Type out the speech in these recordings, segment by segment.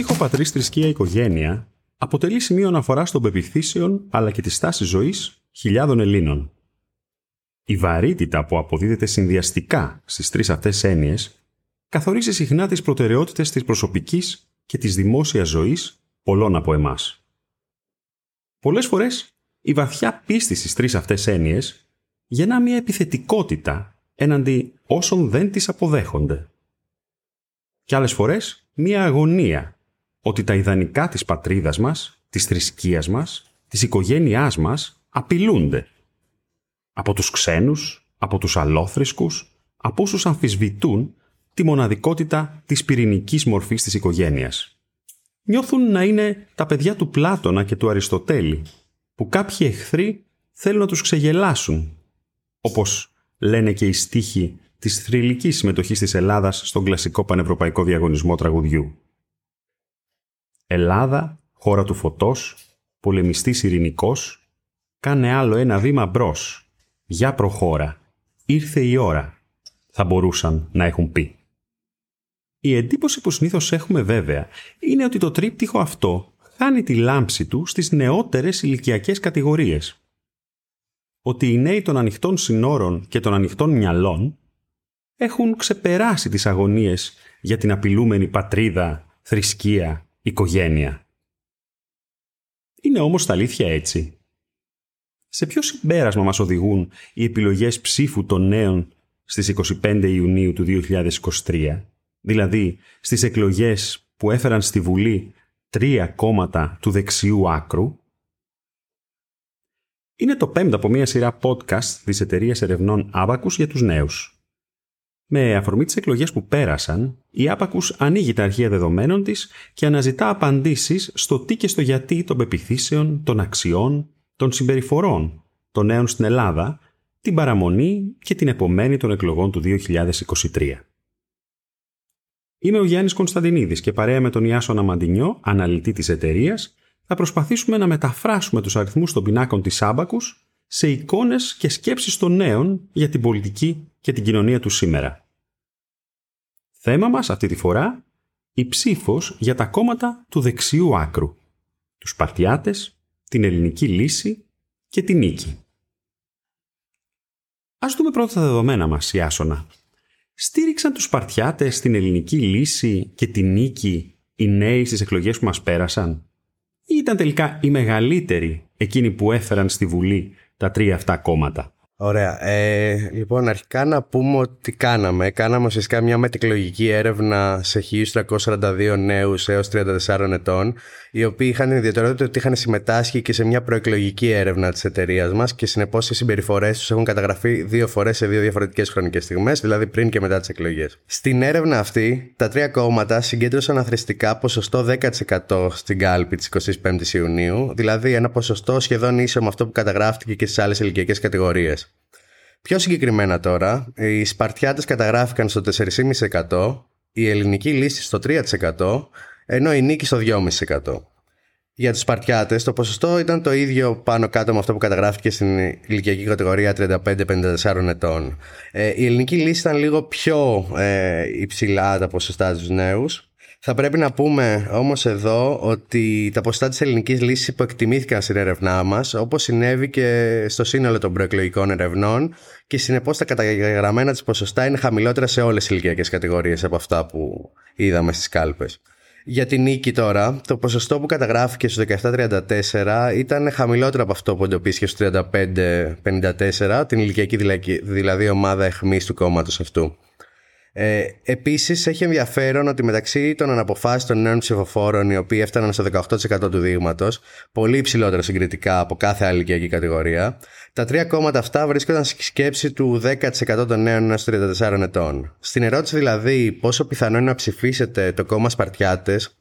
Το τρίπτυχο πατρί θρησκεία οικογένεια αποτελεί σημείο αναφοράς των πεπιθήσεων αλλά και της στάση ζωής χιλιάδων Ελλήνων. Η βαρύτητα που αποδίδεται συνδυαστικά στις τρεις αυτές έννοιες καθορίζει συχνά τις προτεραιότητες της προσωπικής και της δημόσιας ζωής πολλών από εμάς. Πολλές φορές η βαθιά πίστη στις τρεις αυτές έννοιες γεννά μια επιθετικότητα έναντι όσων δεν τις αποδέχονται. Και άλλες φορές μια αγωνία ότι τα ιδανικά της πατρίδας μας, της θρησκείας μας, της οικογένειάς μας απειλούνται. Από τους ξένους, από τους αλόθρησκους, από όσους αμφισβητούν τη μοναδικότητα της πυρηνικής μορφής της οικογένειας. Νιώθουν να είναι τα παιδιά του Πλάτωνα και του Αριστοτέλη, που κάποιοι εχθροί θέλουν να τους ξεγελάσουν, όπως λένε και οι στίχοι της θρηλυκής συμμετοχής της Ελλάδας στον κλασικό πανευρωπαϊκό διαγωνισμό τραγουδιού. Ελλάδα, χώρα του φωτός, πολεμιστής ειρηνικός, κάνε άλλο ένα βήμα μπρος. Για προχώρα. Ήρθε η ώρα. Θα μπορούσαν να έχουν πει. Η εντύπωση που συνήθως έχουμε βέβαια είναι ότι το τρίπτυχο αυτό χάνει τη λάμψη του στις νεότερες ηλικιακές κατηγορίες. Ότι οι νέοι των ανοιχτών συνόρων και των ανοιχτών μυαλών έχουν ξεπεράσει τις αγωνίες για την απειλούμενη πατρίδα, θρησκεία, οικογένεια. Είναι όμως τα αλήθεια έτσι. Σε ποιο συμπέρασμα μας οδηγούν οι επιλογές ψήφου των νέων στις 25 Ιουνίου του 2023, δηλαδή στις εκλογές που έφεραν στη Βουλή τρία κόμματα του δεξιού άκρου, είναι το πέμπτο από μια σειρά podcast της εταιρείας ερευνών Abacus για τους νέους. Με αφορμή τις εκλογές που πέρασαν, η Άπακους ανοίγει τα αρχεία δεδομένων της και αναζητά απαντήσεις στο τι και στο γιατί των πεπιθήσεων, των αξιών, των συμπεριφορών των νέων στην Ελλάδα, την παραμονή και την επομένη των εκλογών του 2023. Είμαι ο Γιάννης Κωνσταντινίδης και παρέα με τον Ιάσονα Μαντινιό, αναλυτή της εταιρείας, θα προσπαθήσουμε να μεταφράσουμε τους αριθμούς των πινάκων της Άμπακους σε εικόνες και σκέψεις των νέων για την πολιτική και την κοινωνία τους σήμερα. Θέμα μας αυτή τη φορά η ψήφος για τα κόμματα του δεξιού άκρου, τους Σπαρτιάτες, την ελληνική λύση και την νίκη. Ας δούμε πρώτα τα δεδομένα μας, Ιάσονα. Στήριξαν τους Σπαρτιάτες την ελληνική λύση και την νίκη οι νέοι στις εκλογές που μας πέρασαν; Ή ήταν τελικά οι μεγαλύτεροι εκείνοι που έφεραν στη Βουλή τα τρία αυτά κόμματα; Ωραία. Ε, λοιπόν, αρχικά να πούμε ότι κάναμε. Κάναμε ουσιαστικά μια μετεκλογική έρευνα σε 1342 νέους έως 34 ετών, οι οποίοι είχαν την ιδιαιτερότητα ότι είχαν συμμετάσχει και σε μια προεκλογική έρευνα της εταιρείας μας και συνεπώς οι συμπεριφορές τους έχουν καταγραφεί δύο φορές σε δύο διαφορετικές χρονικές στιγμές, δηλαδή πριν και μετά τις εκλογές. Στην έρευνα αυτή, τα τρία κόμματα συγκέντρωσαν αθρηστικά ποσοστό 10% στην κάλπη της 25η Ιουνίου, δηλαδή ένα ποσοστό σχεδόν ίσο με αυτό που καταγράφηκε και στις άλλες ηλικιακές κατηγορίες. Πιο συγκεκριμένα τώρα, οι Σπαρτιάτες καταγράφηκαν στο 4,5%, η ελληνική λύση στο 3%, ενώ η νίκη στο 2,5%. Για τους Σπαρτιάτες το ποσοστό ήταν το ίδιο πάνω κάτω με αυτό που καταγράφηκε στην ηλικιακή κατηγορία 35-54 ετών. Ε, η ελληνική λύση ήταν λίγο πιο ε, υψηλά τα ποσοστά στους νέους, θα πρέπει να πούμε όμως εδώ ότι τα ποσοστά της ελληνικής λύσης υποεκτιμήθηκαν στην έρευνά μας, όπως συνέβη και στο σύνολο των προεκλογικών ερευνών και συνεπώς τα καταγεγραμμένα της ποσοστά είναι χαμηλότερα σε όλες τις ηλικιακές κατηγορίες από αυτά που είδαμε στις κάλπες. Για την νίκη τώρα, το ποσοστό που καταγράφηκε στο 1734 ήταν χαμηλότερο από αυτό που εντοπίστηκε στο 3554, την ηλικιακή δηλαδή ομάδα εχμής του κόμματος αυτού. Ε, Επίσης, έχει ενδιαφέρον ότι μεταξύ των αναποφάσεων των νέων ψηφοφόρων, οι οποίοι έφταναν στο 18% του δείγματος, πολύ υψηλότερο συγκριτικά από κάθε άλλη ηλικιακή κατηγορία, τα τρία κόμματα αυτά βρίσκονταν στη σκέψη του 10% των νέων έως 34 ετών. Στην ερώτηση δηλαδή πόσο πιθανό είναι να ψηφίσετε το κόμμα Σπαρτιάτες,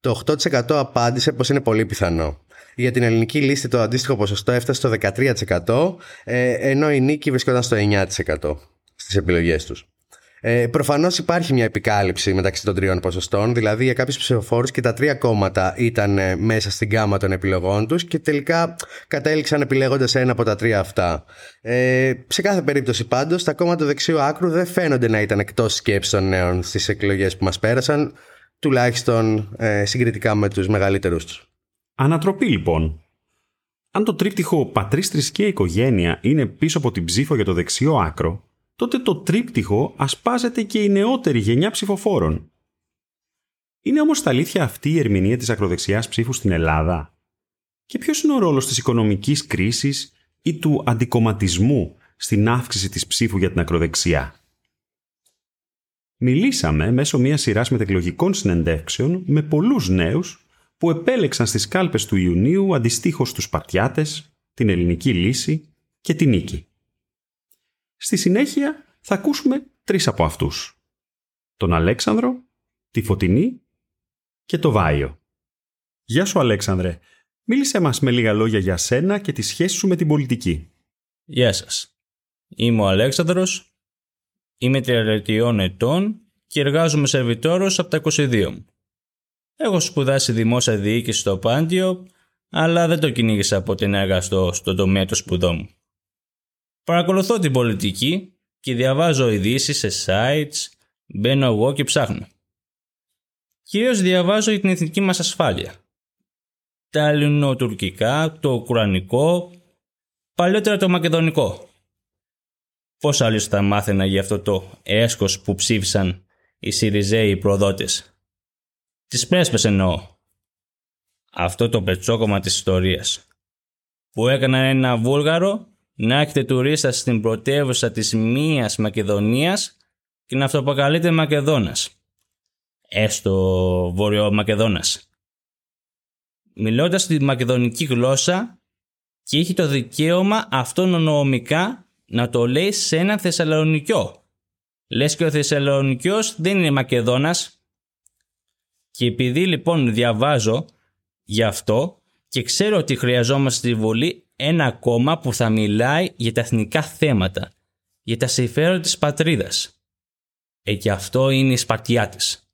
το 8% απάντησε πως είναι πολύ πιθανό. Για την ελληνική λίστη το αντίστοιχο ποσοστό έφτασε στο 13%, ε, ενώ η νίκη βρισκόταν στο 9% στις επιλογές τους. Ε, Προφανώς υπάρχει μια επικάλυψη μεταξύ των τριών ποσοστών, δηλαδή για κάποιους ψηφοφόρους και τα τρία κόμματα ήταν ε, μέσα στην γάμα των επιλογών τους και τελικά κατέληξαν επιλέγοντας ένα από τα τρία αυτά. Ε, σε κάθε περίπτωση πάντως, τα κόμματα του δεξιού άκρου δεν φαίνονται να ήταν εκτός σκέψης των νέων στις εκλογές που μας πέρασαν. τουλάχιστον ε, συγκριτικά με τους μεγαλύτερους τους. Ανατροπή λοιπόν. Αν το τρίπτυχο πατρίς θρησκεία οικογένεια είναι πίσω από την ψήφο για το δεξιό άκρο, τότε το τρίπτυχο ασπάζεται και η νεότερη γενιά ψηφοφόρων. Είναι όμως τα αλήθεια αυτή η ερμηνεία της ακροδεξιάς ψήφου στην Ελλάδα; Και ποιος είναι ο ρόλος της οικονομικής κρίσης ή του αντικομματισμού στην αύξηση της ψήφου για την ακροδεξιά; Μιλήσαμε μέσω μιας σειράς μετεκλογικών συνεντεύξεων με πολλούς νέους που επέλεξαν στις κάλπες του Ιουνίου αντιστοίχως τους Σπαρτιάτες, την Ελληνική Λύση και την Νίκη. Στη συνέχεια θα ακούσουμε τρεις από αυτούς. Τον Αλέξανδρο, τη Φωτεινή και το Βάιο. Γεια σου Αλέξανδρε. Μίλησέ μας με λίγα λόγια για σένα και τη σχέση σου με την πολιτική. Γεια σας. Είμαι ο Αλέξανδρος, είμαι 33 ετών και εργάζομαι σερβιτόρος από τα 22 μου. Έχω σπουδάσει δημόσια διοίκηση στο Πάντιο, αλλά δεν το κυνήγησα ποτέ να εργαστώ στο τομέα του σπουδών μου. Παρακολουθώ την πολιτική και διαβάζω ειδήσεις σε sites, μπαίνω εγώ και ψάχνω. Κυρίως διαβάζω για την εθνική μας ασφάλεια. Τα ελληνοτουρκικά, το ουκρανικό, παλιότερα το μακεδονικό. Πώς άλλως θα μάθαινα για αυτό το έσκος που ψήφισαν οι Σιριζέοι προδότες; Τις πρέσπες εννοώ. Αυτό το πετσόκομα της ιστορίας. Που έκαναν ένα Βούλγαρο να έχετε τουρίστα στην πρωτεύουσα της μίας Μακεδονίας και να αυτοποκαλείται Μακεδόνας. Έστω Βόρειο Μακεδόνας. Μιλώντας τη μακεδονική γλώσσα και έχει το δικαίωμα αυτονομικά να το λέει σε έναν Θεσσαλονικιό. Λες και ο Θεσσαλονικιός δεν είναι Μακεδόνας. Και επειδή λοιπόν διαβάζω γι' αυτό και ξέρω ότι χρειαζόμαστε στη Βουλή ένα κόμμα που θα μιλάει για τα εθνικά θέματα, για τα συμφέροντα της πατρίδας. Ε, και αυτό είναι οι Σπαρτιάτες.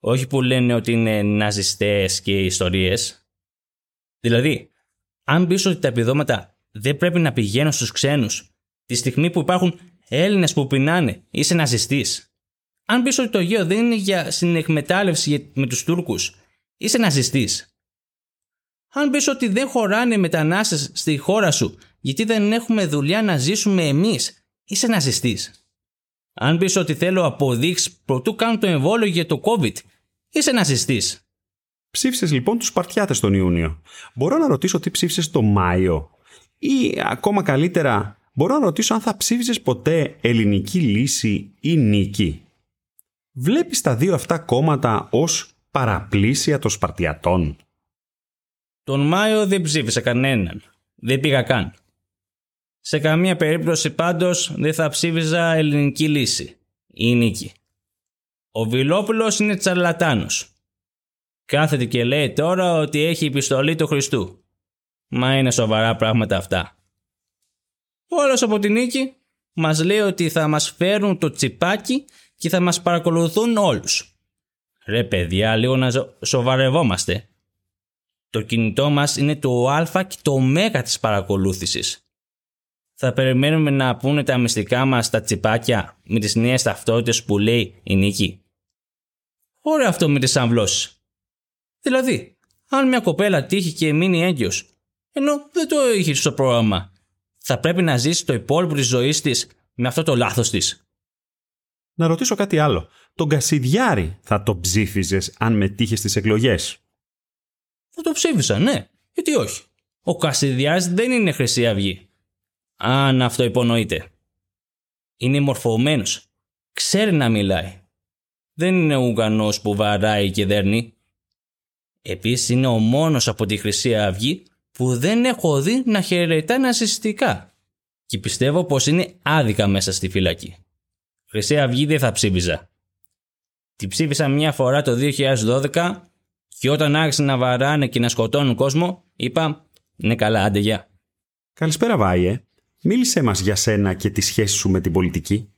Όχι που λένε ότι είναι ναζιστές και ιστορίες. Δηλαδή, αν πεις ότι τα επιδόματα δεν πρέπει να πηγαίνουν στους ξένους τη στιγμή που υπάρχουν Έλληνες που πεινάνε, είσαι ναζιστής. Αν πεις ότι το Αιγαίο δεν είναι για συνεκμετάλλευση με τους Τούρκους, είσαι ναζιστής. Αν πεις ότι δεν χωράνε μετανάστες στη χώρα σου γιατί δεν έχουμε δουλειά να ζήσουμε εμείς, είσαι ναζιστής. Αν πεις ότι θέλω αποδείξεις προτού κάνω το εμβόλιο για το COVID, είσαι ναζιστής. Ψήφισες λοιπόν τους Σπαρτιάτες τον Ιούνιο. Μπορώ να ρωτήσω τι ψήφισες το Μάιο. Ή ακόμα καλύτερα, μπορώ να ρωτήσω αν θα ψήφισες ποτέ ελληνική λύση ή νίκη. Βλέπεις τα δύο αυτά κόμματα ως παραπλήσια των Σπαρτιατών. Τον Μάιο δεν ψήφισα κανέναν. Δεν πήγα καν. Σε καμία περίπτωση πάντως δεν θα ψήφιζα ελληνική λύση. Η νίκη. Ο Βιλόπουλος είναι τσαρλατάνος. Κάθεται και λέει τώρα ότι έχει επιστολή του Χριστού. Μα είναι σοβαρά πράγματα αυτά. Όλος από την νίκη μας λέει ότι θα μας φέρουν το τσιπάκι και θα μας παρακολουθούν όλους. Ρε παιδιά, λίγο να σοβαρευόμαστε. Το κινητό μας είναι το α και το ω της παρακολούθησης. Θα περιμένουμε να πούνε τα μυστικά μας τα τσιπάκια με τις νέες ταυτότητες που λέει η Νίκη. Ωραία αυτό με τις αμβλώσεις. Δηλαδή, αν μια κοπέλα τύχει και μείνει έγκυος, ενώ δεν το είχε στο πρόγραμμα, θα πρέπει να ζήσει το υπόλοιπο της ζωής της με αυτό το λάθος της. Να ρωτήσω κάτι άλλο. Τον Κασιδιάρη θα το ψήφιζες αν μετήχες στις εκλογές; Θα το ψήφισα, ναι. Γιατί όχι; Ο Κασιδιάρης δεν είναι Χρυσή Αυγή. Αν αυτό υπονοείται. Είναι μορφωμένος. Ξέρει να μιλάει. Δεν είναι ο Ουγγανός που βαράει και δέρνει. Επίσης είναι ο μόνος από τη Χρυσή Αυγή που δεν έχω δει να χαιρετά ναζιστικά. Και πιστεύω πως είναι άδικα μέσα στη φυλακή. Χρυσή Αυγή δεν θα ψήφιζα. Τη ψήφισα μια φορά το 2012 και όταν άρχισαν να βαράνε και να σκοτώνουν κόσμο, είπα «Ναι καλά, άντε γεια». Καλησπέρα Βάιε. Μίλησέ μας για σένα και τη σχέση σου με την πολιτική.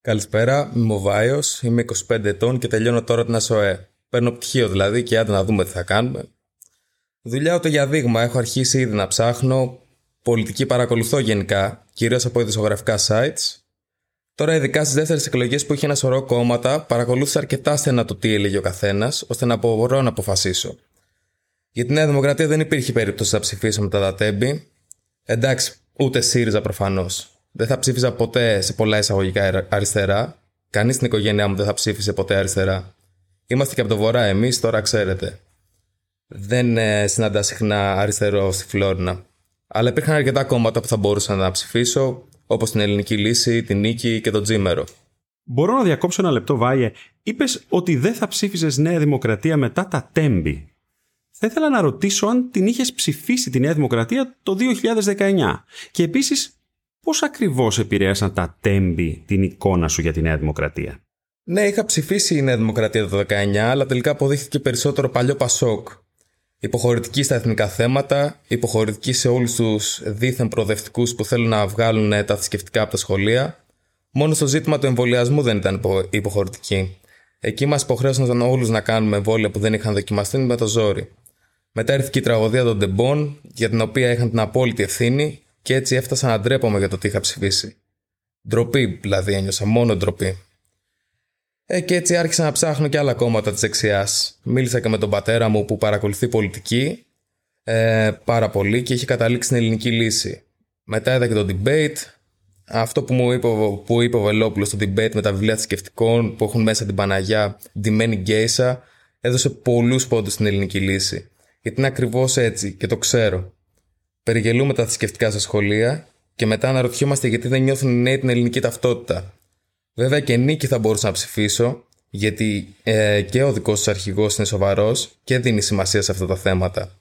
Καλησπέρα, είμαι ο Βάιος, είμαι 25 ετών και τελειώνω τώρα την ΑΣΟΕ. Παίρνω πτυχίο δηλαδή και άντε να δούμε τι θα κάνουμε. Δουλειά ούτε για δείγμα, έχω αρχίσει ήδη να ψάχνω. Πολιτική παρακολουθώ γενικά, κυρίως από ειδησογραφικά sites. Τώρα, ειδικά στις δεύτερες εκλογές που είχε ένα σωρό κόμματα, παρακολούθησα αρκετά στενά το τι έλεγε ο καθένας, ώστε να μπορώ να αποφασίσω. Για τη Νέα Δημοκρατία δεν υπήρχε περίπτωση να ψηφίσω μετά τα τέμπη. Εντάξει, ούτε ΣΥΡΙΖΑ προφανώς. Δεν θα ψήφιζα ποτέ σε πολλά εισαγωγικά αριστερά. Κανείς στην οικογένειά μου δεν θα ψήφισε ποτέ αριστερά. Είμαστε και από το βορρά εμείς, τώρα ξέρετε. Δεν ε, συναντά συχνά αριστερό στη Φλόρινα. Αλλά υπήρχαν αρκετά κόμματα που θα μπορούσα να ψηφίσω, όπως την Ελληνική Λύση, την Νίκη και τον Τζίμερο. Μπορώ να διακόψω ένα λεπτό, Βάιε. Είπες ότι δεν θα ψήφιζες Νέα Δημοκρατία μετά τα τέμπη. Θα ήθελα να ρωτήσω αν την είχες ψηφίσει τη Νέα Δημοκρατία το 2019. Και επίσης, πώς ακριβώς επηρέασαν τα τέμπη την εικόνα σου για τη Νέα Δημοκρατία; Ναι, είχα ψηφίσει η Νέα Δημοκρατία το 19, αλλά τελικά αποδείχθηκε περισσότερο παλιό Πασόκ. Υποχωρητική στα εθνικά θέματα, υποχωρητική σε όλους τους δίθεν προοδευτικούς που θέλουν να βγάλουν τα θρησκευτικά από τα σχολεία. Μόνο στο ζήτημα του εμβολιασμού δεν ήταν υποχωρητική. Εκεί μας υποχρέωσαν όλους να κάνουμε εμβόλια που δεν είχαν δοκιμαστεί με το ζόρι. Μετά έρθει η τραγωδία των Ντεμπών, για την οποία είχαν την απόλυτη ευθύνη και έτσι έφτασα να ντρέπομαι για το τι είχα ψηφίσει. Ντροπή, δηλαδή, ένιωσα μόνο ντροπή. Ε, και έτσι άρχισα να ψάχνω και άλλα κόμματα της δεξιάς. Μίλησα και με τον πατέρα μου που παρακολουθεί πολιτική ε, πάρα πολύ και είχε καταλήξει στην ελληνική λύση. Μετά είδα και το debate. Αυτό που μου είπε, που είπε ο Βελόπουλος στο debate με τα βιβλία θρησκευτικών που έχουν μέσα την Παναγιά, ντυμένη γκέισα, έδωσε πολλούς πόντους στην ελληνική λύση. Γιατί είναι ακριβώς έτσι και το ξέρω. Περιγελούμε τα θρησκευτικά στα σχολεία και μετά αναρωτιόμαστε γιατί δεν νιώθουν οι νέοι την ελληνική ταυτότητα. Βέβαια και νίκη θα μπορούσα να ψηφίσω, γιατί ε, και ο δικός του αρχηγός είναι σοβαρός και δίνει σημασία σε αυτά τα θέματα.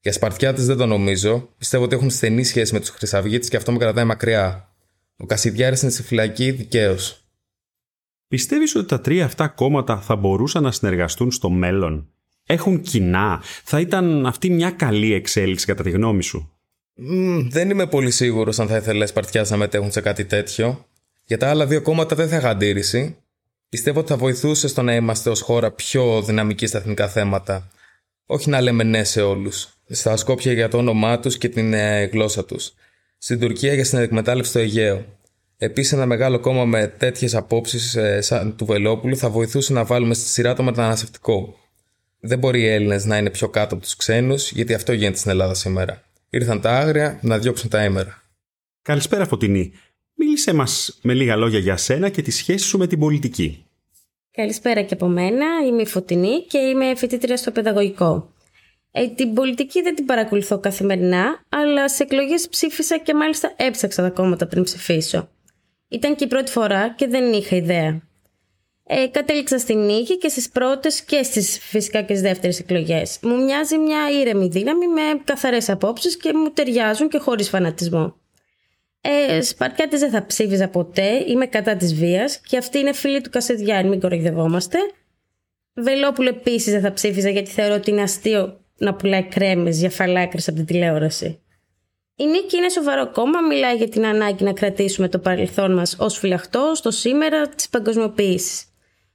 Για Σπαρτιάτε δεν το νομίζω. Πιστεύω ότι έχουν στενή σχέση με τους Χρυσαυγίτε και αυτό με κρατάει μακριά. Ο Κασιδιάρης είναι στη φυλακή δικαίως. Πιστεύεις ότι τα τρία αυτά κόμματα θα μπορούσαν να συνεργαστούν στο μέλλον; Έχουν κοινά. Θα ήταν αυτή μια καλή εξέλιξη κατά τη γνώμη σου; Mm, δεν είμαι πολύ σίγουρος αν θα ήθελε Σπαρτιά να μετέχουν σε κάτι τέτοιο. Για τα άλλα δύο κόμματα δεν θα είχα αντίρρηση. Πιστεύω ότι θα βοηθούσε στο να είμαστε ως χώρα πιο δυναμικοί στα εθνικά θέματα. Όχι να λέμε ναι σε όλους. Στα Σκόπια για το όνομά τους και την ε, γλώσσα τους. Στην Τουρκία για την εκμετάλλευση στο Αιγαίο. Επίσης, ένα μεγάλο κόμμα με τέτοιες απόψεις ε, σαν του Βελόπουλου θα βοηθούσε να βάλουμε στη σειρά το μεταναστευτικό. Δεν μπορεί οι Έλληνες να είναι πιο κάτω από τους ξένους, γιατί αυτό γίνεται στην Ελλάδα σήμερα. Ήρθαν τα άγρια να διώξουν τα έμερα. Καλησπέρα, Φωτεινή. Μίλησέ μας με λίγα λόγια για σένα και τη σχέση σου με την πολιτική. Καλησπέρα και από μένα. Είμαι η Φωτεινή και είμαι φοιτήτρια στο παιδαγωγικό. Ε, την πολιτική δεν την παρακολουθώ καθημερινά, αλλά σε εκλογές ψήφισα και μάλιστα έψαξα τα κόμματα πριν ψηφίσω. Ήταν και η πρώτη φορά και δεν είχα ιδέα. Ε, κατέληξα στην νίκη και στις πρώτες και στις φυσικά και στις δεύτερες εκλογές. Μου μοιάζει μια ήρεμη δύναμη με καθαρές απόψεις και μου ταιριάζουν και χωρίς φανατισμό. Ε, Σπαρτιάτη δεν θα ψήφιζα ποτέ. Είμαι κατά της βίας και αυτή είναι φίλη του Κασεδιάνη, μην κοροϊδευόμαστε. Βελόπουλο επίσης δεν θα ψήφιζα γιατί θεωρώ ότι είναι αστείο να πουλάει κρέμες για φαλάκρες από την τηλεόραση. Η Νίκη είναι σοβαρό κόμμα, μιλάει για την ανάγκη να κρατήσουμε το παρελθόν μας ως φυλαχτό στο σήμερα της παγκοσμιοποίησης.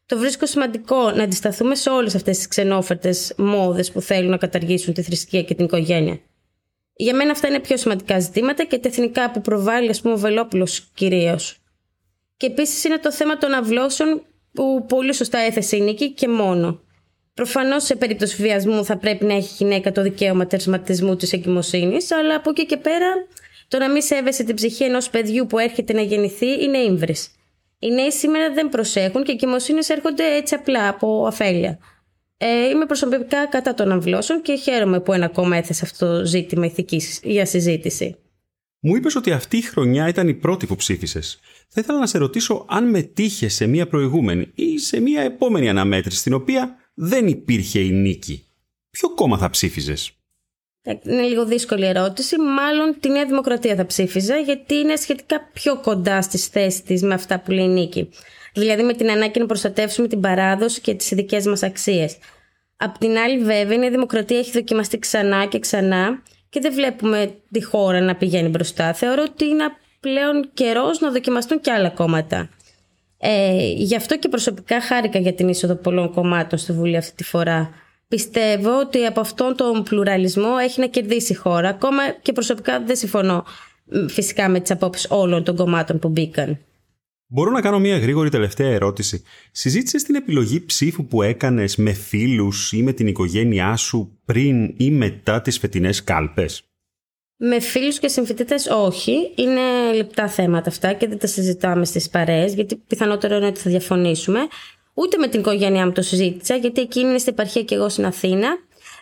Το βρίσκω σημαντικό να αντισταθούμε σε όλες αυτές τις ξενόφερτες μόδες που θέλουν να καταργήσουν τη θρησκεία και την οικογένεια. Για μένα αυτά είναι πιο σημαντικά ζητήματα και τα εθνικά που προβάλλει, ας πούμε, ο Βελόπουλος κυρίως. Και επίσης είναι το θέμα των αυλώσεων που πολύ σωστά έθεσε η Νίκη και μόνο. Προφανώς σε περίπτωση βιασμού θα πρέπει να έχει γυναίκα το δικαίωμα τερματισμού της εγκυμοσύνης, αλλά από εκεί και πέρα το να μην σέβεσαι την ψυχή ενός παιδιού που έρχεται να γεννηθεί είναι ύμβρις. Οι νέοι σήμερα δεν προσέχουν και οι εγκυμοσύνες έρχονται έτσι απλά από αφέλεια. Ε, είμαι προσωπικά κατά των αμβλώσεων και χαίρομαι που ένα κόμμα έθεσε αυτό το ζήτημα ηθικής για συζήτηση. Μου είπες ότι αυτή η χρονιά ήταν η πρώτη που ψήφισες. Θα ήθελα να σε ρωτήσω αν μετήχες σε μία προηγούμενη ή σε μία επόμενη αναμέτρηση στην οποία δεν υπήρχε η νίκη. Ποιο κόμμα θα ψήφιζες; Ε, είναι λίγο δύσκολη ερώτηση. Μάλλον τη Νέα Δημοκρατία θα ψήφιζα, γιατί είναι σχετικά πιο κοντά στις θέσεις της με αυτά που λέει η νίκη δηλαδή με την ανάγκη να προστατεύσουμε την παράδοση και τις ειδικές μας αξίες. Απ' την άλλη, βέβαια, η Δημοκρατία έχει δοκιμαστεί ξανά και ξανά και δεν βλέπουμε τη χώρα να πηγαίνει μπροστά. Θεωρώ ότι είναι πλέον καιρός να δοκιμαστούν και άλλα κόμματα. Ε, γι' αυτό και προσωπικά χάρηκα για την είσοδο πολλών κομμάτων στη Βουλή αυτή τη φορά. Πιστεύω ότι από αυτόν τον πλουραλισμό έχει να κερδίσει η χώρα. Ακόμα και προσωπικά δεν συμφωνώ φυσικά με τις απόψεις όλων των κομμάτων που μπήκαν. Μπορώ να κάνω μια γρήγορη τελευταία ερώτηση. Συζήτησες την επιλογή ψήφου που έκανες με φίλους ή με την οικογένειά σου πριν ή μετά τις φετινές κάλπες; Με φίλους και συμφοιτητές όχι. Είναι λεπτά θέματα αυτά και δεν τα συζητάμε στις παρέες γιατί πιθανότερο είναι ότι θα διαφωνήσουμε. Ούτε με την οικογένειά μου το συζήτησα γιατί εκείνη είναι στην επαρχία και εγώ στην Αθήνα.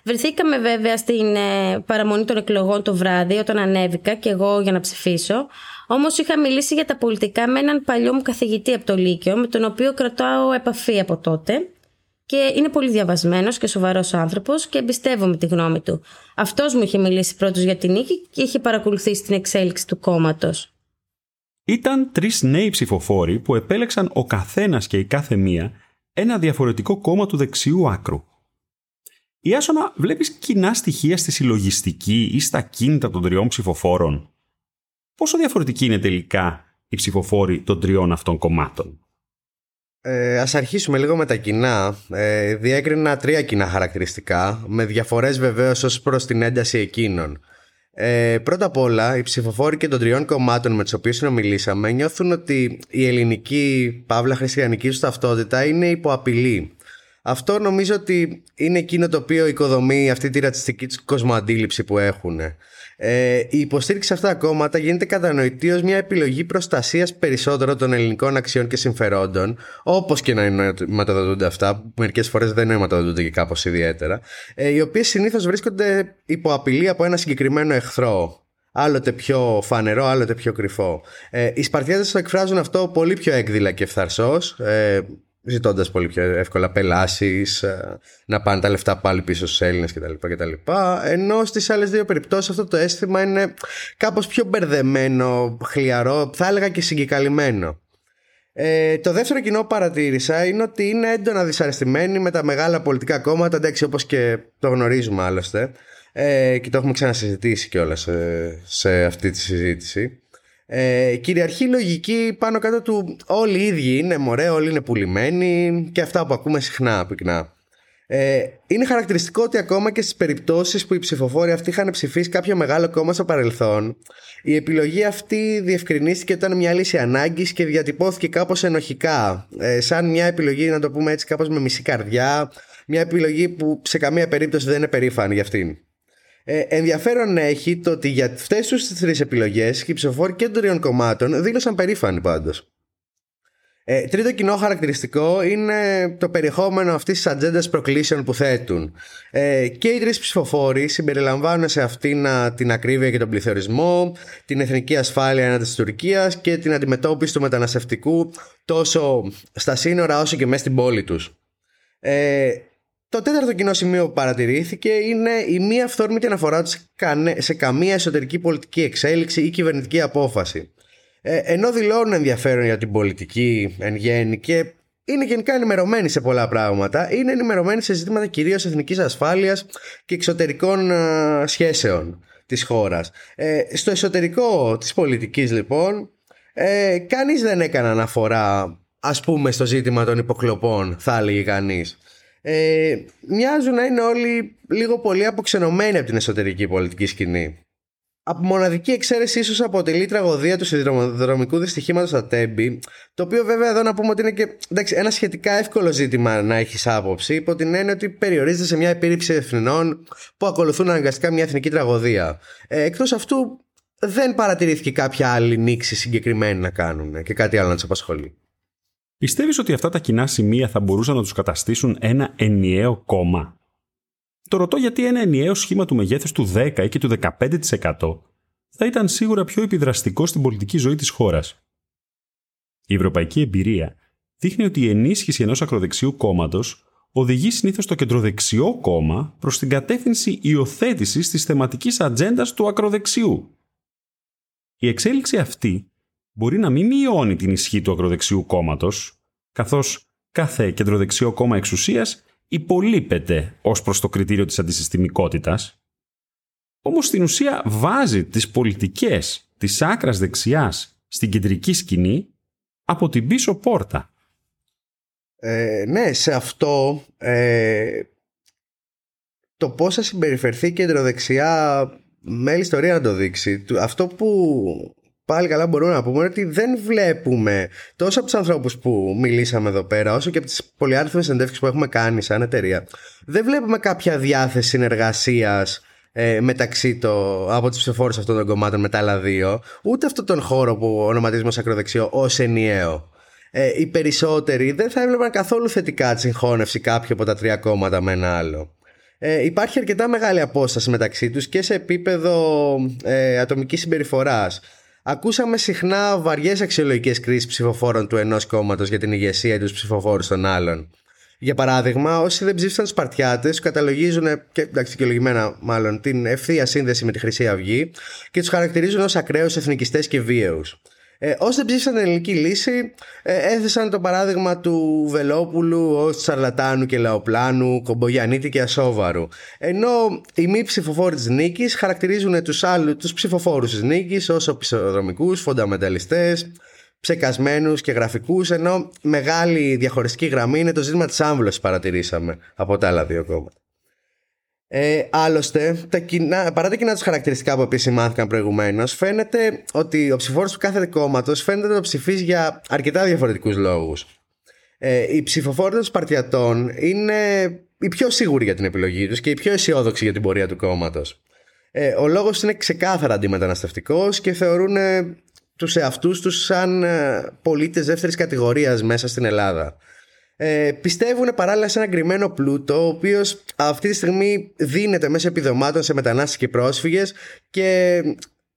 Βρεθήκαμε βέβαια στην ε, παραμονή των εκλογών το βράδυ όταν ανέβηκα και εγώ για να ψηφίσω. Όμως είχα μιλήσει για τα πολιτικά με έναν παλιό μου καθηγητή από το Λύκειο, με τον οποίο κρατάω επαφή από τότε. Και είναι πολύ διαβασμένος και σοβαρός άνθρωπος και εμπιστεύομαι τη γνώμη του. Αυτός μου είχε μιλήσει πρώτος για την νίκη και είχε παρακολουθήσει την εξέλιξη του κόμματος. Ήταν τρεις νέοι ψηφοφόροι που επέλεξαν ο καθένας και η κάθε μία ένα διαφορετικό κόμμα του δεξιού άκρου. Η Άσονα βλέπεις κοινά στοιχεία στη συλλογιστική ή στα κίνητα των τριών ψηφοφόρων. Πόσο διαφορετική είναι τελικά η ψηφοφόροι των τριών αυτών κομμάτων; Ε, ας αρχίσουμε λίγο με τα κοινά. Ε, διέκρινα τρία κοινά χαρακτηριστικά, με διαφορές βεβαίως ως προς την ένταση εκείνων. Ε, πρώτα απ' όλα, οι ψηφοφόροι και των τριών κομμάτων με τους οποίους συνομιλήσαμε νιώθουν ότι η ελληνική παύλα χριστιανική τους ταυτότητα είναι υποαπειλή. Αυτό νομίζω ότι είναι εκείνο το οποίο οικοδομεί αυτή τη ρατσιστική κοσμοαντίληψη που έχουν. Ε, η υποστήριξη σε αυτά τα κόμματα γίνεται κατανοητή ως μια επιλογή προστασίας περισσότερο των ελληνικών αξιών και συμφερόντων, όπως και να νοηματοδοτούνται αυτά, που μερικές φορές δεν νοηματοδοτούνται και κάπως ιδιαίτερα, ε, οι οποίες συνήθως βρίσκονται υπό απειλή από ένα συγκεκριμένο εχθρό. Άλλοτε πιο φανερό, άλλοτε πιο κρυφό. Ε, οι Σπαρτιάτες το εκφράζουν αυτό πολύ πιο έκδηλα και φθαρσό. Ε, ζητώντας πολύ πιο εύκολα πελάσεις, ε, να πάνε τα λεφτά πάλι πίσω στους Έλληνες κτλ, κτλ. Ενώ στις άλλες δύο περιπτώσεις αυτό το αίσθημα είναι κάπως πιο μπερδεμένο, χλιαρό, θα έλεγα και συγκεκαλυμμένο. Ε, το δεύτερο κοινό που παρατήρησα είναι ότι είναι έντονα δυσαρεστημένοι με τα μεγάλα πολιτικά κόμματα, εντάξει, όπως και το γνωρίζουμε άλλωστε. Ε, και το έχουμε ξανασυζητήσει κιόλας σε, σε αυτή τη συζήτηση. Ε, κυριαρχεί λογική πάνω κάτω του όλοι οι ίδιοι είναι μωρέ, όλοι είναι πουλημένοι και αυτά που ακούμε συχνά πυκνά. Ε, είναι χαρακτηριστικό ότι ακόμα και στις περιπτώσεις που οι ψηφοφόροι αυτοί είχαν ψηφίσει κάποιο μεγάλο κόμμα στο παρελθόν η επιλογή αυτή διευκρινίστηκε όταν μια λύση ανάγκης και διατυπώθηκε κάπως ενοχικά ε, σαν μια επιλογή να το πούμε έτσι κάπως με μισή καρδιά μια επιλογή που σε καμία περίπτωση δεν είναι περήφανη για αυτήν. Ε, ενδιαφέρον έχει το ότι για αυτές τις τρεις επιλογές οι ψηφοφόροι και των τριών κομμάτων δήλωσαν περήφανοι πάντως. Ε, τρίτο κοινό χαρακτηριστικό είναι το περιεχόμενο αυτής της ατζέντας προκλήσεων που θέτουν. Ε, και οι τρεις ψηφοφόροι συμπεριλαμβάνουν σε αυτήν την ακρίβεια και τον πληθωρισμό, την εθνική ασφάλεια έναντι της Τουρκίας και την αντιμετώπιση του μεταναστευτικού τόσο στα σύνορα όσο και μέσα στην πόλη τους. Ε, το τέταρτο κοινό σημείο που παρατηρήθηκε είναι η μία αυθόρμητη αναφορά του σε καμία εσωτερική πολιτική εξέλιξη ή κυβερνητική απόφαση. Ε, ενώ δηλώνουν ενδιαφέρον για την πολιτική εν γέννη και είναι γενικά ενημερωμένοι σε πολλά πράγματα, είναι ενημερωμένοι σε ζητήματα κυρίως εθνικής ασφάλειας και εξωτερικών ε, σχέσεων της χώρας. Ε, στο εσωτερικό της πολιτικής λοιπόν, ε, κανείς δεν έκανε αναφορά ας πούμε στο ζήτημα των υποκλοπών θα έλεγε κανείς ε, μοιάζουν να είναι όλοι λίγο πολύ αποξενωμένοι από την εσωτερική πολιτική σκηνή. Από μοναδική εξαίρεση ίσως αποτελεί η τραγωδία του σιδηροδρομικού δυστυχήματος στα Τέμπη, το οποίο βέβαια εδώ να πούμε ότι είναι και εντάξει, ένα σχετικά εύκολο ζήτημα να έχεις άποψη, υπό την έννοια ότι περιορίζεται σε μια επίρρηψη εθνών που ακολουθούν αναγκαστικά μια εθνική τραγωδία. Ε, Εκτός αυτού, δεν παρατηρήθηκε κάποια άλλη νήξη συγκεκριμένη να κάνουν και κάτι άλλο να τους απασχολεί. Πιστεύεις ότι αυτά τα κοινά σημεία θα μπορούσαν να τους καταστήσουν ένα ενιαίο κόμμα; Το ρωτώ γιατί ένα ενιαίο σχήμα του μεγέθους του 10 ή και του 15% θα ήταν σίγουρα πιο επιδραστικό στην πολιτική ζωή της χώρας. Η ευρωπαϊκή εμπειρία δείχνει ότι η ενίσχυση ενός ακροδεξιού κόμματος οδηγεί συνήθως το κεντροδεξιό κόμμα προς την κατεύθυνση υιοθέτησης της θεματικής ατζέντας του ακροδεξιού. Η εξέλιξη αυτή μπορεί να μην μειώνει την ισχύ του ακροδεξιού κόμματος, καθώς κάθε κεντροδεξιό κόμμα εξουσίας υπολείπεται ως προς το κριτήριο της αντισυστημικότητας, όμως στην ουσία βάζει τις πολιτικές της άκρας δεξιάς στην κεντρική σκηνή από την πίσω πόρτα. Ε, ναι, σε αυτό ε, το πώς θα συμπεριφερθεί κεντροδεξιά με ιστορία να το δείξει. Αυτό που πάλι καλά μπορούμε να πούμε ότι δεν βλέπουμε τόσο από τους ανθρώπους που μιλήσαμε εδώ πέρα, όσο και από τις πολυάριθμες συνεντεύξεις που έχουμε κάνει σαν εταιρεία. Δεν βλέπουμε κάποια διάθεση συνεργασίας ε, μεταξύ το, από του ψηφοφόρου αυτών των κομμάτων με τα άλλα δύο, ούτε αυτόν τον χώρο που ονοματίζουμε ως ακροδεξιό ως ενιαίο. Ε, οι περισσότεροι δεν θα έβλεπαν καθόλου θετικά τη συγχώνευση κάποιο από τα τρία κόμματα με ένα άλλο. Ε, υπάρχει αρκετά μεγάλη απόσταση μεταξύ τους και σε επίπεδο ε, ατομικής συμπεριφοράς. Ακούσαμε συχνά βαριές αξιολογικές κρίσεις ψηφοφόρων του ενός κόμματος για την ηγεσία ή τους ψηφοφόρους των άλλων. Για παράδειγμα, όσοι δεν ψήφισαν τους Σπαρτιάτε, καταλογίζουν, και εντάξει, δικαιολογημένα μάλλον, την ευθεία σύνδεση με τη Χρυσή Αυγή και τους χαρακτηρίζουν ως ακραίους εθνικιστές και βίαιους. Ε, όσοι δεν ψήφισαν την ελληνική λύση, ε, έθεσαν το παράδειγμα του Βελόπουλου ως Τσαρλατάνου και Λαοπλάνου, Κομπογιανίτη και Ασόβαρου. Ενώ οι μη ψηφοφόροι της νίκης χαρακτηρίζουν τους τους ψηφοφόρους της νίκης ως οπισθοδρομικούς, φονταμεταλιστέ, ψεκασμένους και γραφικούς, ενώ μεγάλη διαχωριστική γραμμή είναι το ζήτημα της άμβλωσης παρατηρήσαμε από τα άλλα δύο κόμματα. Ε, άλλωστε, τα κοινά, παρά τα κοινά τους χαρακτηριστικά που επισημάνθηκαν προηγουμένως, φαίνεται ότι ο ψηφόρο του κάθε κόμματος φαίνεται να το ψηφίζει για αρκετά διαφορετικούς λόγους. Ε, οι ψηφοφόροι των Σπαρτιατών είναι οι πιο σίγουροι για την επιλογή τους και οι πιο αισιόδοξοι για την πορεία του κόμματος. Ε, ο λόγος είναι ξεκάθαρα αντιμεταναστευτικός και θεωρούν τους εαυτούς τους σαν ε, πολίτες δεύτερης κατηγορίας μέσα στην Ελλάδα ε, πιστεύουν παράλληλα σε ένα γκριμένο πλούτο, ο οποίος αυτή τη στιγμή δίνεται μέσα επιδομάτων σε μετανάστες και πρόσφυγες και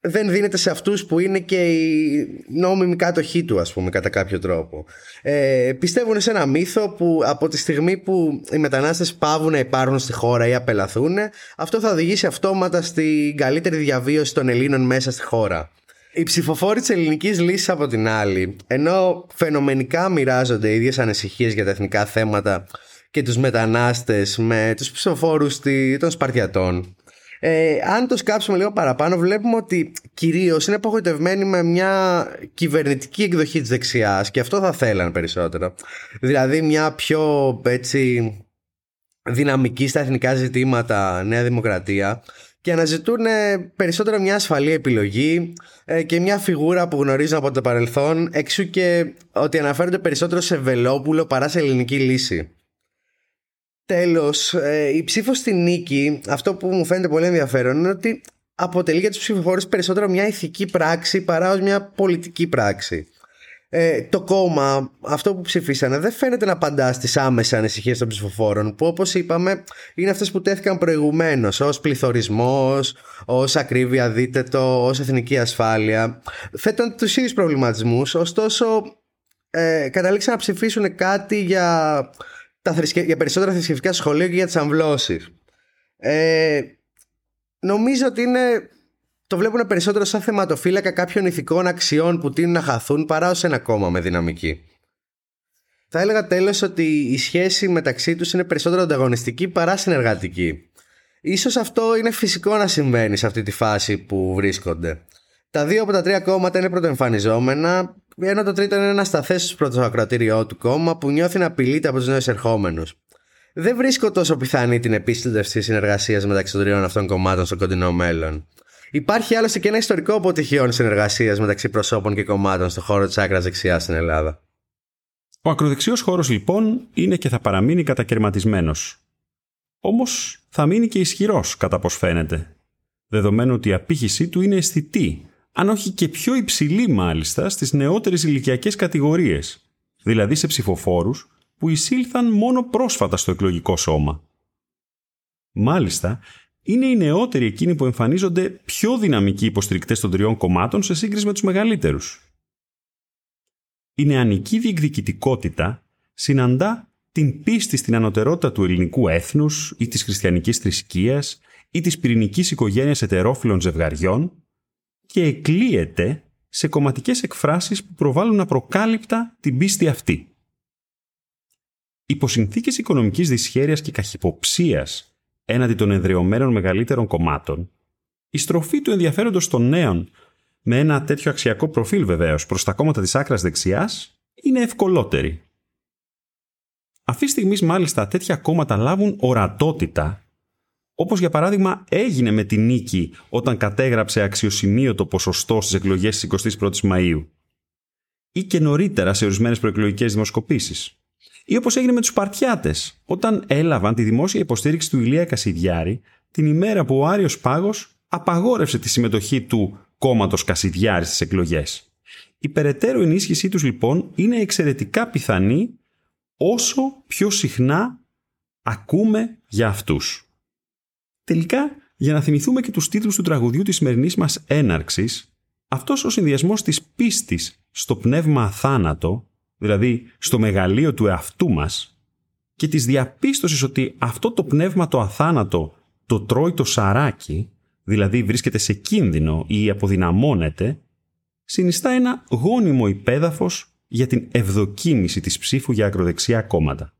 δεν δίνεται σε αυτούς που είναι και οι νόμιμοι κάτοχοί του ας πούμε κατά κάποιο τρόπο. Ε, πιστεύουν σε ένα μύθο που από τη στιγμή που οι μετανάστες πάβουν να υπάρχουν στη χώρα ή απελαθούν αυτό θα οδηγήσει αυτόματα στην καλύτερη διαβίωση των Ελλήνων μέσα στη χώρα οι ψηφοφόροι της ελληνικής λύσης από την άλλη, ενώ φαινομενικά μοιράζονται ίδιες ανησυχίες για τα εθνικά θέματα και τους μετανάστες με τους ψηφοφόρους των Σπαρτιατών, ε, αν το σκάψουμε λίγο παραπάνω, βλέπουμε ότι κυρίως είναι απογοητευμένοι με μια κυβερνητική εκδοχή της δεξιάς και αυτό θα θέλαν περισσότερο. Δηλαδή, μια πιο έτσι δυναμική στα εθνικά ζητήματα Νέα Δημοκρατία και αναζητούν περισσότερο μια ασφαλή επιλογή ε, και μια φιγούρα που γνωρίζουν από το παρελθόν εξού και ότι αναφέρονται περισσότερο σε Βελόπουλο παρά σε ελληνική λύση. Τέλος, ε, η ψήφος στη νίκη, αυτό που μου φαίνεται πολύ ενδιαφέρον είναι ότι αποτελεί για τους ψηφοφόρους περισσότερο μια ηθική πράξη παρά ως μια πολιτική πράξη ε, το κόμμα, αυτό που ψηφίσανε, δεν φαίνεται να απαντά στις άμεσε ανησυχίες των ψηφοφόρων, που όπως είπαμε είναι αυτές που τέθηκαν προηγουμένως, ως πληθωρισμός, ως ακρίβεια δίτετο, ως εθνική ασφάλεια. Θέτουν τους ίδιους προβληματισμούς, ωστόσο ε, καταλήξαν να ψηφίσουν κάτι για, τα για περισσότερα θρησκευτικά σχολεία και για τις αμβλώσεις. Ε, νομίζω ότι είναι το βλέπουν περισσότερο σαν θεματοφύλακα κάποιων ηθικών αξιών που τείνουν να χαθούν παρά ως ένα κόμμα με δυναμική. Θα έλεγα τέλος ότι η σχέση μεταξύ τους είναι περισσότερο ανταγωνιστική παρά συνεργατική. Ίσως αυτό είναι φυσικό να συμβαίνει σε αυτή τη φάση που βρίσκονται. Τα δύο από τα τρία κόμματα είναι πρωτοεμφανιζόμενα, ενώ το τρίτο είναι ένας σταθές στο πρώτο ακροατήριό του κόμμα που νιώθει να απειλείται από τους νέους ερχόμενους. Δεν βρίσκω τόσο πιθανή την επίστευση συνεργασίας μεταξύ των τριών αυτών κομμάτων στο κοντινό μέλλον. Υπάρχει άλλωστε και ένα ιστορικό αποτυχιών συνεργασίας μεταξύ προσώπων και κομμάτων στον χώρο της άκρας δεξιάς στην Ελλάδα. Ο ακροδεξιός χώρος λοιπόν είναι και θα παραμείνει κατακαιρματισμένος. Όμως θα μείνει και ισχυρός κατά πώ φαίνεται. Δεδομένου ότι η απήχησή του είναι αισθητή, αν όχι και πιο υψηλή μάλιστα στις νεότερες ηλικιακές κατηγορίες, δηλαδή σε ψηφοφόρους που εισήλθαν μόνο πρόσφατα στο εκλογικό σώμα. Μάλιστα, είναι οι νεότεροι εκείνοι που εμφανίζονται πιο δυναμικοί υποστηρικτές των τριών κομμάτων σε σύγκριση με τους μεγαλύτερους. Η νεανική διεκδικητικότητα συναντά την πίστη στην ανωτερότητα του ελληνικού έθνους ή της χριστιανικής θρησκείας ή της πυρηνικής οικογένειας ετερόφιλων ζευγαριών και εκλείεται σε κομματικές εκφράσεις που προβάλλουν απροκάλυπτα την πίστη αυτή. Υπό συνθήκες οικονομικής δυσχέρειας και καχυποψίας έναντι των ενδρεωμένων μεγαλύτερων κομμάτων, η στροφή του ενδιαφέροντος των νέων με ένα τέτοιο αξιακό προφίλ βεβαίως προς τα κόμματα της άκρας δεξιάς είναι ευκολότερη. Αυτή τη στιγμή μάλιστα τέτοια κόμματα λάβουν ορατότητα Όπως για παράδειγμα έγινε με την νίκη όταν κατέγραψε αξιοσημείωτο ποσοστό στις εκλογές της 21ης Μαΐου. Ή και νωρίτερα σε ορισμένες προεκλογικές δημοσκοπήσεις. Ή όπως έγινε με τους Παρτιάτες, όταν έλαβαν τη δημόσια υποστήριξη του Ηλία Κασιδιάρη την ημέρα που ο Άριος Πάγος απαγόρευσε τη συμμετοχή του κόμματος Κασιδιάρης στις εκλογές. Η περαιτέρω ενίσχυσή τους λοιπόν είναι εξαιρετικά πιθανή όσο πιο συχνά ακούμε για αυτούς. Τελικά, για να θυμηθούμε και τους τίτλους του τραγουδιού της σημερινής μας έναρξης, αυτός ο συνδυασμός της πίστης στο πνεύμα αθάνατο, δηλαδή στο μεγαλείο του εαυτού μας, και της διαπίστωσης ότι αυτό το πνεύμα το αθάνατο το τρώει το σαράκι, δηλαδή βρίσκεται σε κίνδυνο ή αποδυναμώνεται, συνιστά ένα γόνιμο υπέδαφος για την ευδοκίμηση της ψήφου για ακροδεξιά κόμματα.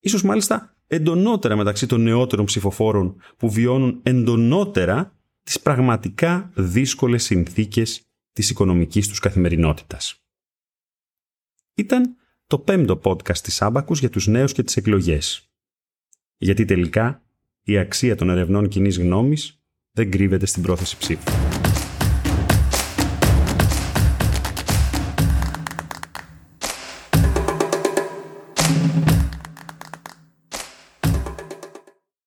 Ίσως μάλιστα εντονότερα μεταξύ των νεότερων ψηφοφόρων που βιώνουν εντονότερα τις πραγματικά δύσκολες συνθήκες της οικονομικής τους καθημερινότητας. Ήταν το πέμπτο podcast της Άμπακους για τους νέους και τις εκλογές. Γιατί τελικά η αξία των ερευνών κοινής γνώμης δεν κρύβεται στην πρόθεση ψήφου.